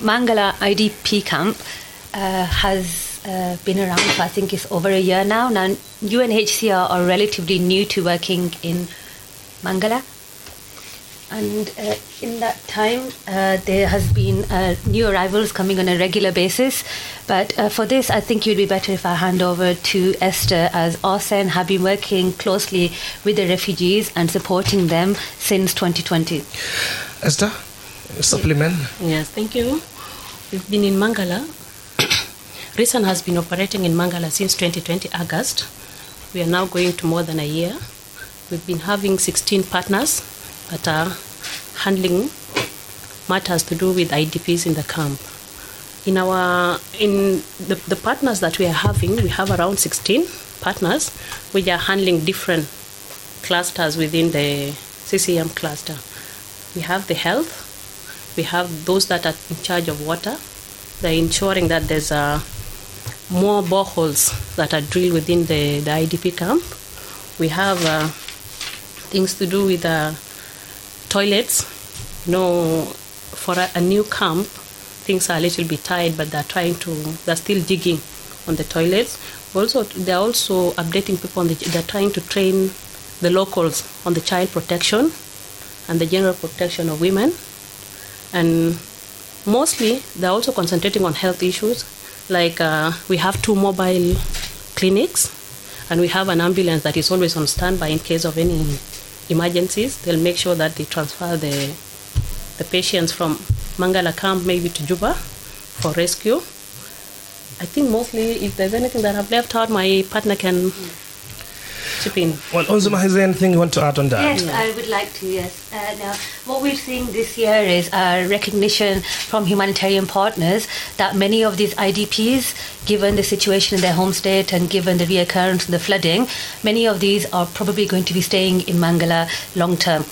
Mangalla IDP camp uh, has uh, been around for I think it's over a year now. Now UNHCR are relatively new to working in Mangalla, and uh, in that time uh, there has been uh, new arrivals coming on a regular basis. But uh, for this, I think it would be better if I hand over to Ester, as Arsen have been working closely with the refugees and supporting them since 2020. Ester, supplement. Yes, thank you. We've been in Mangalla. Reason has been operating in Mangalla since 2020 August. We are now going to more than a year. We've been having 16 partners that are handling matters to do with IDPs in the camp. In our in the, the partners that we are having, we have around 16 partners which are handling different clusters within the CCM cluster. We have the health, we have those that are in charge of water. They're ensuring that there's uh, more boreholes that are drilled within the, the IDP camp. We have uh, things to do with uh, toilets. Know, for a, a new camp, things are a little bit tight, but they're trying to, they're still digging on the toilets. Also, they're also updating people on the, they're trying to train the locals on the child protection and the general protection of women. And mostly, they're also concentrating on health issues. Like uh, we have two mobile clinics, and we have an ambulance that is always on standby in case of any emergencies. They'll make sure that they transfer the the patients from Mangalla camp maybe to Juba for rescue. I think mostly, if there's anything that I've left out, my partner can chip in. Well, Uzma, is there anything you want to add on that? Yes, I would like to, yes. Uh, now, what we're seeing this year is a recognition from humanitarian partners that many of these IDPs, given the situation in their home state and given the reoccurrence of the flooding, many of these are probably going to be staying in Mangalla long term.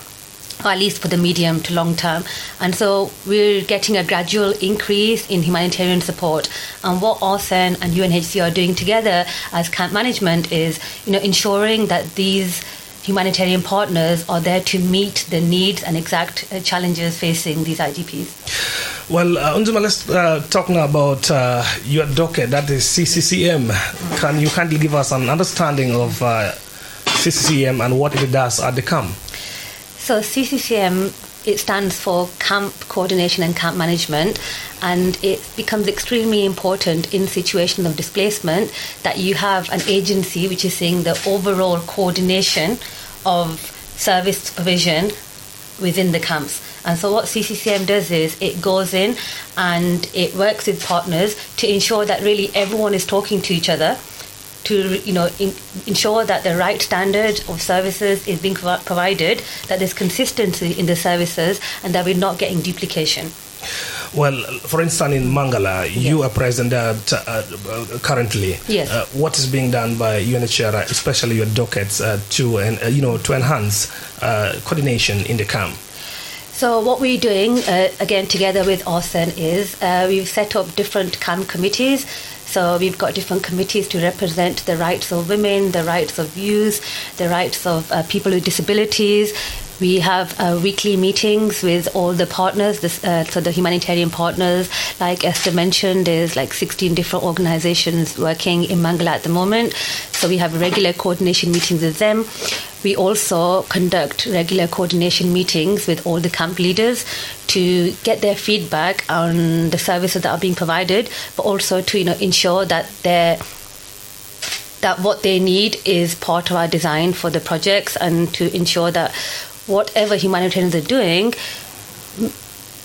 Or at least for the medium to long term. And so we're getting a gradual increase in humanitarian support. And what OSEN and UNHCR are doing together as camp management is, you know, ensuring that these humanitarian partners are there to meet the needs and exact uh, challenges facing these IDPs. Well, uh, Uzma, let's uh, talk now about uh, your docket, that is CCCM. Can you kindly give us an understanding of uh, CCCM and what it does at the camp? So CCCM it stands for Camp Coordination and Camp Management, and it becomes extremely important in situations of displacement that you have an agency which is seeing the overall coordination of service provision within the camps. And so, what CCCM does is it goes in and it works with partners to ensure that really everyone is talking to each other to you know in, ensure that the right standard of services is being provi- provided, that there's consistency in the services, and that we're not getting duplication. Well, for instance, in Mangalla, you are present at, uh, uh, currently. Yes. Uh, what is being done by UNHCR, especially your dockets, uh, to en- uh, you know to enhance uh, coordination in the camp? So what we're doing, uh, again, together with OSEN, is uh, we've set up different camp committees. So we've got different committees to represent the rights of women, the rights of youth, the rights of uh, people with disabilities. We have uh, weekly meetings with all the partners, this, uh, so the humanitarian partners. Like Ester mentioned, there's like 16 different organizations working in Mangalla at the moment. So we have regular coordination meetings with them. We also conduct regular coordination meetings with all the camp leaders to get their feedback on the services that are being provided, but also to you know ensure that they're that what they need is part of our design for the projects and to ensure that whatever humanitarians are doing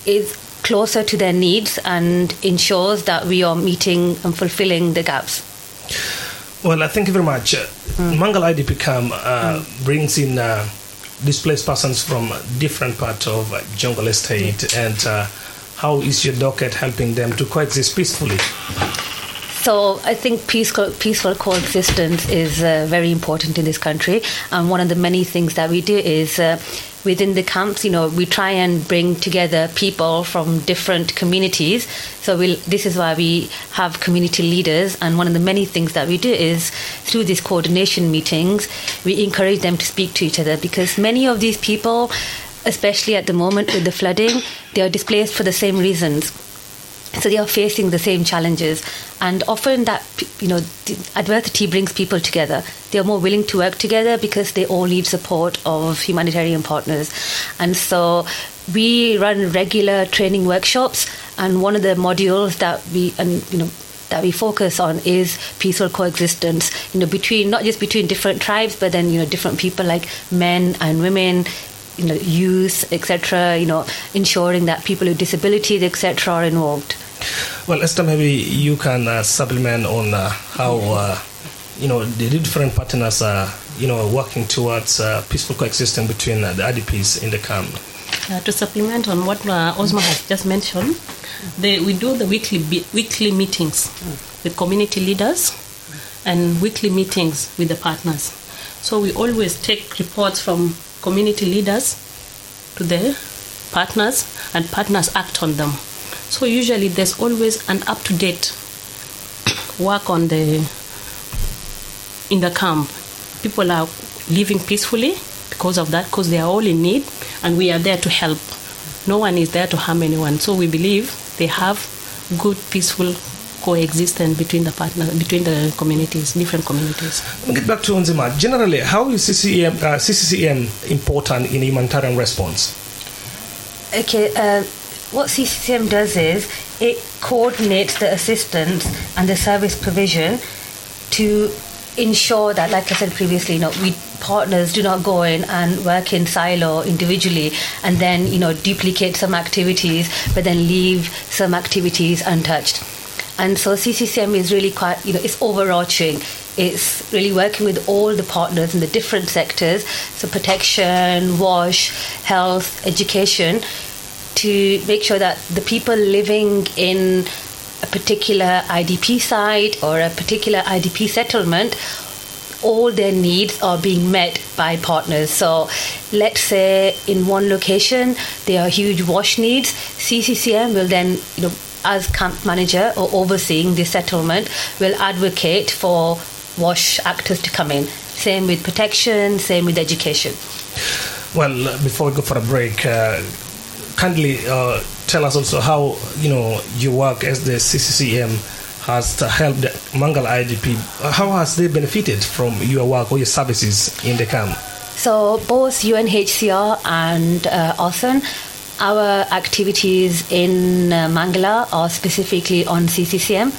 is closer to their needs and ensures that we are meeting and fulfilling the gaps. Well, uh, thank you very much. Uh, Mangalla IDP camp uh, brings in uh, displaced persons from different parts of uh, Jonglei State, and uh, how is your docket helping them to coexist peacefully? So I think peaceful, peaceful coexistence is uh, very important in this country. And one of the many things that we do is uh, within the camps, you know, we try and bring together people from different communities. So we'll, this is why we have community leaders. And one of the many things that we do is through these coordination meetings, we encourage them to speak to each other because many of these people, especially at the moment with the flooding, they are displaced for the same reasons so they are facing the same challenges. And often that you know adversity brings people together. They are more willing to work together because they all need support of humanitarian partners. And so we run regular training workshops. And one of the modules that we and you know that we focus on is peaceful coexistence. You know between not just between different tribes but then you know different people like men and women you know youth etc you know ensuring that people with disabilities etc are involved well esther maybe you can uh, supplement on uh, how uh, you know the different partners are you know working towards uh, peaceful coexistence between uh, the idps in the camp Uh, to supplement on what Uzma has just mentioned, the, we do the weekly weekly meetings with community leaders and weekly meetings with the partners. So we always take reports from community leaders to the partners, and partners act on them. So usually there's always an up to date work on the in the camp. People are living peacefully because of that, because they are all in need, and we are there to help. No one is there to harm anyone. So we believe they have good, peaceful coexistence between the partner, between the communities, different communities. Let me get back to Uzma. Generally, how is CCCM, uh, CCCM important in humanitarian response? Okay, uh, what CCCM does is it coordinates the assistance and the service provision to ensure that, like I said previously, you know, we partners do not go in and work in silo individually and then, you know, duplicate some activities but then leave some activities untouched. And so CCCM is really quite, you know, it's overarching. It's really working with all the partners in the different sectors, so protection, wash, health, education, to make sure that the people living in a particular IDP site or a particular IDP settlement, all their needs are being met by partners. So, let's say in one location there are huge wash needs, CCCM will then, you know, as camp manager or overseeing the settlement, will advocate for wash actors to come in. Same with protection, same with education. Well, uh, before we go for a break, uh, kindly uh, tell us also how you know you work as the CCCM has to help the Mangal IDP. Uh, How has they benefited from your work or your services in the camp? So both UNHCR and uh, our activities in uh, Mangalla are specifically on CCCM.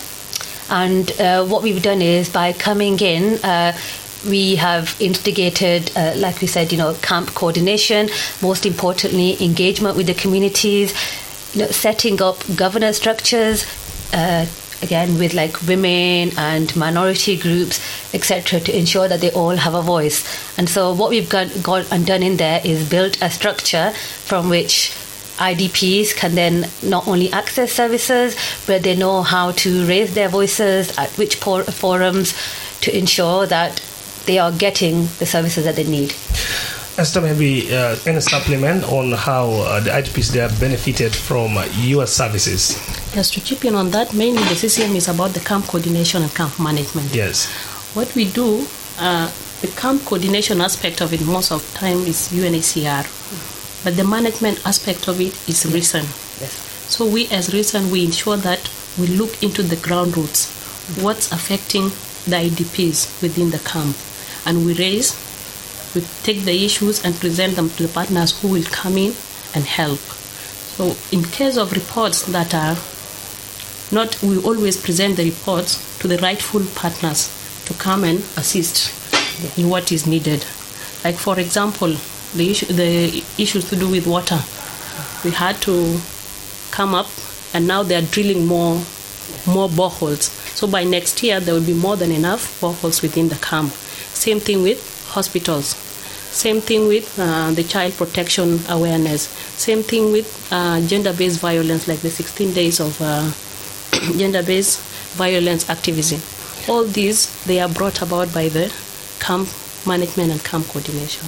And uh, what we've done is by coming in, uh, we have instigated, uh, like we said, you know, camp coordination, most importantly, engagement with the communities, you know, setting up governance structures, uh, again with like women and minority groups, etc., to ensure that they all have a voice. And so what we've got, got and done in there is built a structure from which IDPs can then not only access services, but they know how to raise their voices at which por- forums to ensure that they are getting the services that they need. Ester, maybe uh, any supplement on how uh, the IDPs they have benefited from uh, your services? Yes, to chip in on that, mainly the CCM is about the camp coordination and camp management. Yes. What we do, uh, the camp coordination aspect of it most of the time is UNHCR, but the management aspect of it is RISAN. Yes. So we as RISAN, we ensure that we look into the ground roots, what's affecting the IDPs within the camp, and we raise, we take the issues and present them to the partners who will come in and help. So in case of reports that are not, we always present the reports to the rightful partners to come and assist in what is needed. Like for example, the issue, the issues to do with water, we had to come up, and now they are drilling more, more boreholes. So by next year, there will be more than enough boreholes within the camp. Same thing with hospitals. Same thing with uh, the child protection awareness. Same thing with uh, gender-based violence, like the 16 days of uh, gender-based violence activism. All these they are brought about by the camp management and camp coordination.